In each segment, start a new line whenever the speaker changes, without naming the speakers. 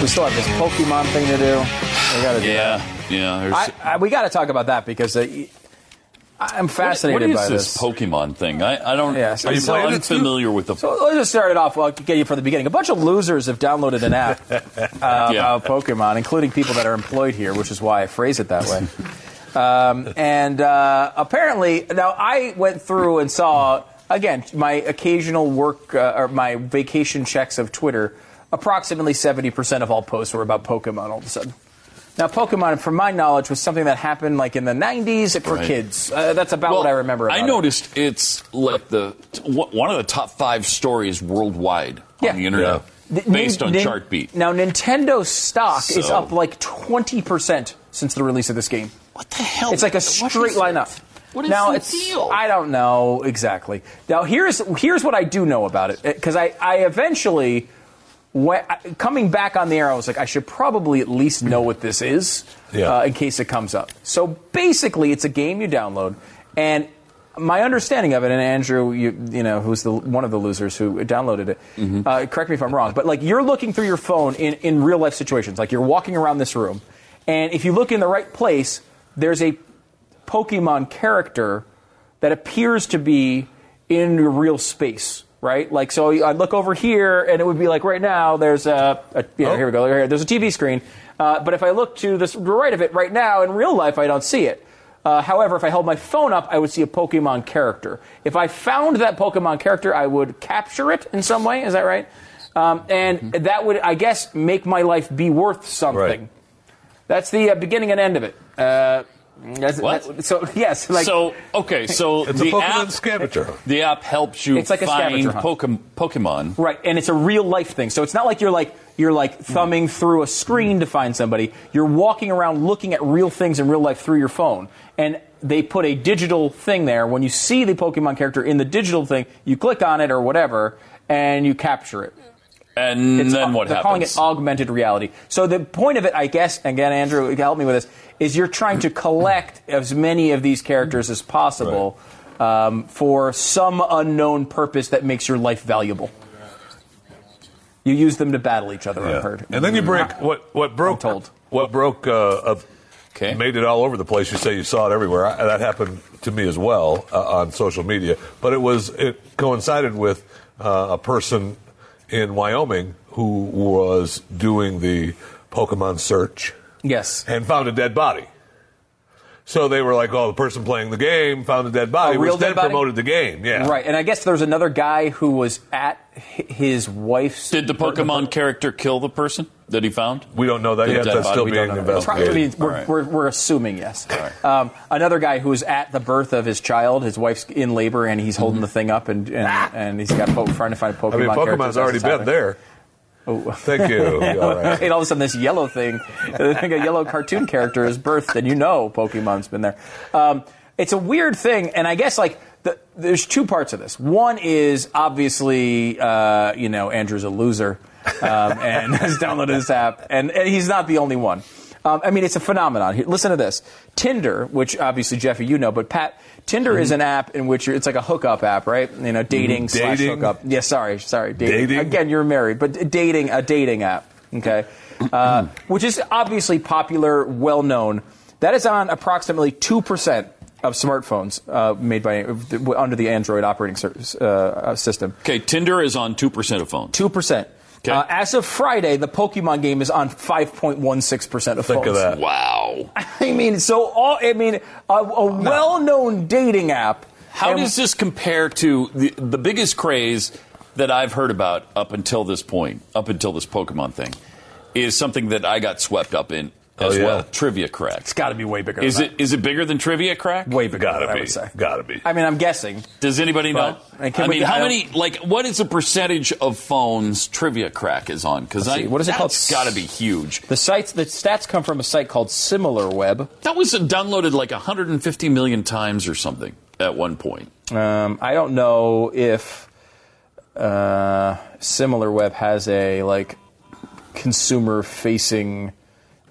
We still have this Pokemon thing to do. We got to do
Yeah,
that.
yeah.
I, I, we got to talk about that because uh, I'm fascinated
what is
by
this, Pokemon thing? I, I don't. I'm
you
so
it too?
unfamiliar with the.
So let's just start it off. Well, I'll get you from the beginning. A bunch of losers have downloaded an app uh,
Yeah.
about Pokemon, including people that are employed here, which is why I phrase it that way. Um, and uh, apparently, now I went through and saw again my occasional work uh, or my vacation checks of Twitter. Approximately seventy percent of all posts were about Pokemon. All of a sudden. Now, Pokemon, from my knowledge, was something that happened like in the '90s for
Right.
kids. Uh, that's about what I remember. About
I
it.
noticed it's like the one of the top five stories worldwide
Yeah.
on the internet,
The-
based on
Nin-
Chartbeat.
Now, Nintendo stock is up like 20% since the release of this game.
What the hell?
It's like a straight line up.
what is
now,
the
it's,
deal?
I don't know exactly. Now, here's here's what I do know about it because I, I eventually, when, coming back on the air, I was like, I should probably at least know what this is
Yeah.
uh, in case it comes up. So basically, it's a game you download, and my understanding of it, and Andrew, you, you know, who's the one of the losers who downloaded it.
Mm-hmm.
Uh, correct me if I'm wrong, but like you're looking through your phone in, in real life situations, like you're walking around this room, and if you look in the right place, there's a Pokemon character that appears to be in real space, right? Like, so I look over here, and it would be like right now, there's a, a you know,
Oh.
here we go, here, there's a TV screen. Uh, but if I look to the right of it right now, in real life, I don't see it. Uh, however, if I held my phone up, I would see a Pokemon character. If I found that Pokemon character, I would capture it in some way. Is that right? Um, and that would, I guess, make my life be worth something.
Right.
That's the uh, beginning and end of it. That's,
What?
so yes, like
so okay, so
It's a
the
Pokemon
app
scavenger.
the app helps you
It's like a
find
scavenger hunt.
Pokem- Pokemon.
right, and it's a real life thing. So it's not like you're like you're like hmm. thumbing through a screen to find somebody. You're walking around looking at real things in real life through your phone, and they put a digital thing there. When you see the Pokemon character in the digital thing, you click on it or whatever, and you capture it.
And
It's-
then what
they're
happens?
calling it augmented reality. So the point of it, I guess, again, Andrew, you can help me with this, is you're trying to collect as many of these characters as possible um, for some unknown purpose that makes your life valuable. You use them to battle each other. I've heard.
And then you break what what broke
told.
what broke uh, uh,
Okay.
made it all over the place. You say you saw it everywhere. I, that happened to me as well uh, on social media. But it was it coincided with uh, a person in Wyoming who was doing the Pokemon search
Yes.
and found a dead body. So they were like, "Oh, the person playing the game found a dead body,"
A real
which then
body?
promoted the game. Yeah,
Right, and I guess there's another guy who was at his wife's.
Did the Pokemon character kill the person that he found?
We don't know that
The
yet.
dead
That's
body,
still
we
being
don't know.
investigated.
Probably, we're,
All right.
we're, we're assuming yes.
right.
Um, another guy who was at the birth of his child, his wife's in labor, and he's holding the thing up, and and, and he's got po- trying to find a Pokemon.
I mean,
character
Pokemon's
as
already been
happening.
there.
Oh.
Thank you. All right.
and all of a sudden, this yellow thing, a yellow cartoon character is birthed, and you know Pokemon's been there. Um, it's a weird thing, and I guess like the, there's two parts of this. One is obviously, uh, you know, Andrew's a loser um, and has downloaded this app, and, and he's not the only one. Um, I mean, it's a phenomenon. Here, listen to this: Tinder, which obviously Jeffy, you know, but Pat, Tinder is an app in which you're, it's like a hookup app, right? You know, dating slash
Dating.
hookup. Yeah, sorry, sorry, dating.
Dating?
Again, you're married, but dating a dating app, okay, uh, which is obviously popular, well known. That is on approximately two percent of smartphones uh, made by under the Android operating service, uh, uh, system.
Okay, Tinder is on two percent of phones.
Two percent.
Okay.
Uh, as of Friday, the Pokemon game is on 5.16 percent of
Think
phones.
of that.
Wow.
I mean, so all I mean, a, a well-known dating app.
How does this compare to the, the biggest craze that I've heard about up until this point, up until this Pokemon thing, is something that I got swept up in as
Oh, yeah.
well. Trivia Crack.
It's got to be way bigger.
Is
than
it is it bigger than Trivia Crack?
way bigger?
Gotta
than I
be.
would say.
Gotta be.
I mean, I'm guessing.
Does anybody know?
But, I
I mean,
look- I
how many? Like, what is the percentage of phones Trivia Crack is on? Because I
see. What is it called?
It's Got to be huge.
The sites, the stats come from a site called SimilarWeb.
That was downloaded like 150 million times or something at one point.
Um, I don't know if uh, SimilarWeb has a like consumer-facing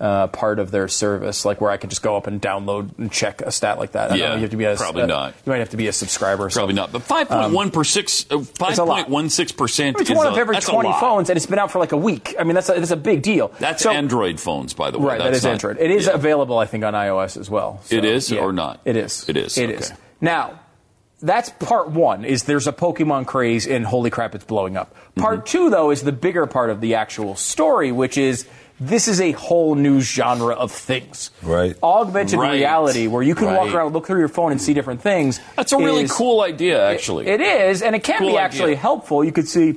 uh, part of their service, like where I can just go up and download and check a stat like that. I don't
Yeah,
know, you have to be a,
probably
uh,
not.
You might have to be a subscriber. or
Probably not. But 5.1 per six, uh,
It's a lot.
5.16 percent.
It's one of every 20 phones, and it's been out for like a week. I mean, that's a, that's a big deal.
That's
So-
Android phones, by the way.
Right, that
That's
is
not-
Android. It is
yeah.
available, I think, on iOS as well.
It is or not?
It is.
It is,
It
okay.
is. Now, that's part one. Is there's a Pokemon craze, and holy crap, it's blowing up. Part
Mm-hmm.
two, though, is the bigger part of the actual story, which is this is a whole new genre of things.
Right.
Augmented
Right.
reality, where you can walk around, look through your phone, and see different things.
That's a really
is-
cool idea, actually.
it is, and it can
Cool
be actually
idea.
helpful. You could see.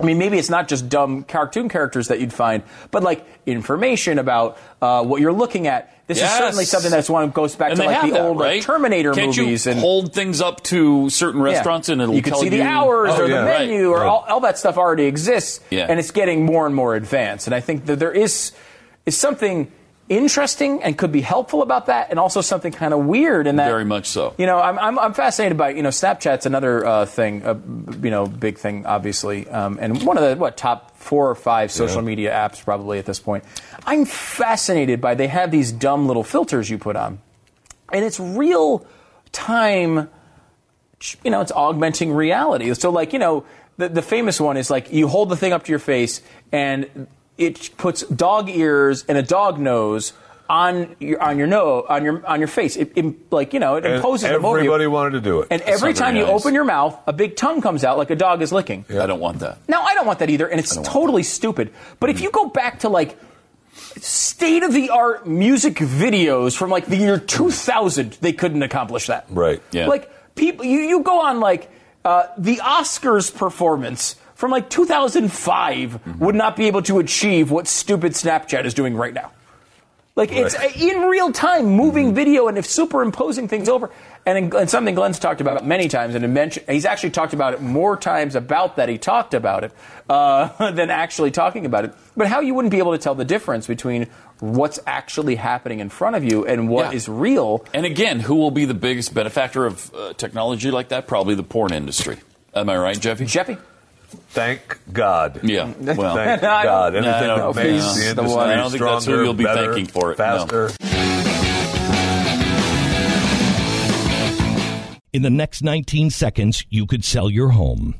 I mean, maybe it's not just dumb cartoon characters that you'd find, but like information about uh, what you're looking at. This
Yes.
is certainly something that's one goes back
and
to like the
that,
old like,
right?
Terminator
Can't
movies
you
and
hold things up to certain
yeah.
restaurants and it'll
you can
tell
see the hours
Oh,
or the menu
Right.
or all, all that stuff already exists,
Yeah.
and it's getting more and more advanced. And I think that there is is something interesting and could be helpful about that, and also something kind of weird in that.
Very much so.
You know, I'm, I'm, I'm fascinated by you know Snapchat's another uh, thing, uh, you know, big thing, obviously, um, and one of the what top four or five social
Yeah.
media apps probably at this point. I'm fascinated by they have these dumb little filters you put on, and it's real time you know, it's augmenting reality. So, like, you know, the, the famous one is like you hold the thing up to your face and it puts dog ears and a dog nose on your on your nose on your on your face. It, it like you know it
And
imposes them over you.
everybody wanted to do it.
And every
not very
time you
nice.
open your mouth, a big tongue comes out like a dog is licking. Yeah.
I don't want that.
Now, I don't want that either, and it's totally stupid. But if you go back to like state of the art music videos from like the year 2000, they couldn't accomplish that.
Right.
Yeah.
Like people, you, you go on like uh, the Oscars performance from like 2005
Mm-hmm.
would not be able to achieve what stupid Snapchat is doing right now. Like it's
Right.
uh, in real time, moving
Mm-hmm.
video, and if superimposing things over, and, and something Glenn's talked about many times, and he's actually talked about it more times about that he talked about it uh, than actually talking about it. But how you wouldn't be able to tell the difference between what's actually happening in front of you and what
Yeah.
is real?
And again, who will be the biggest benefactor of uh, technology like that? Probably the porn industry. Am I right, Jeffy?
Jeffy,
Thank God.
Yeah. Well,
Thank God.
I
Anything
don't
that makes
he's
the
the
industry
one.
I don't think that's who
stronger,
you'll be
better,
thanking for it, no.
Faster.
In the next 19 seconds, you could sell your home.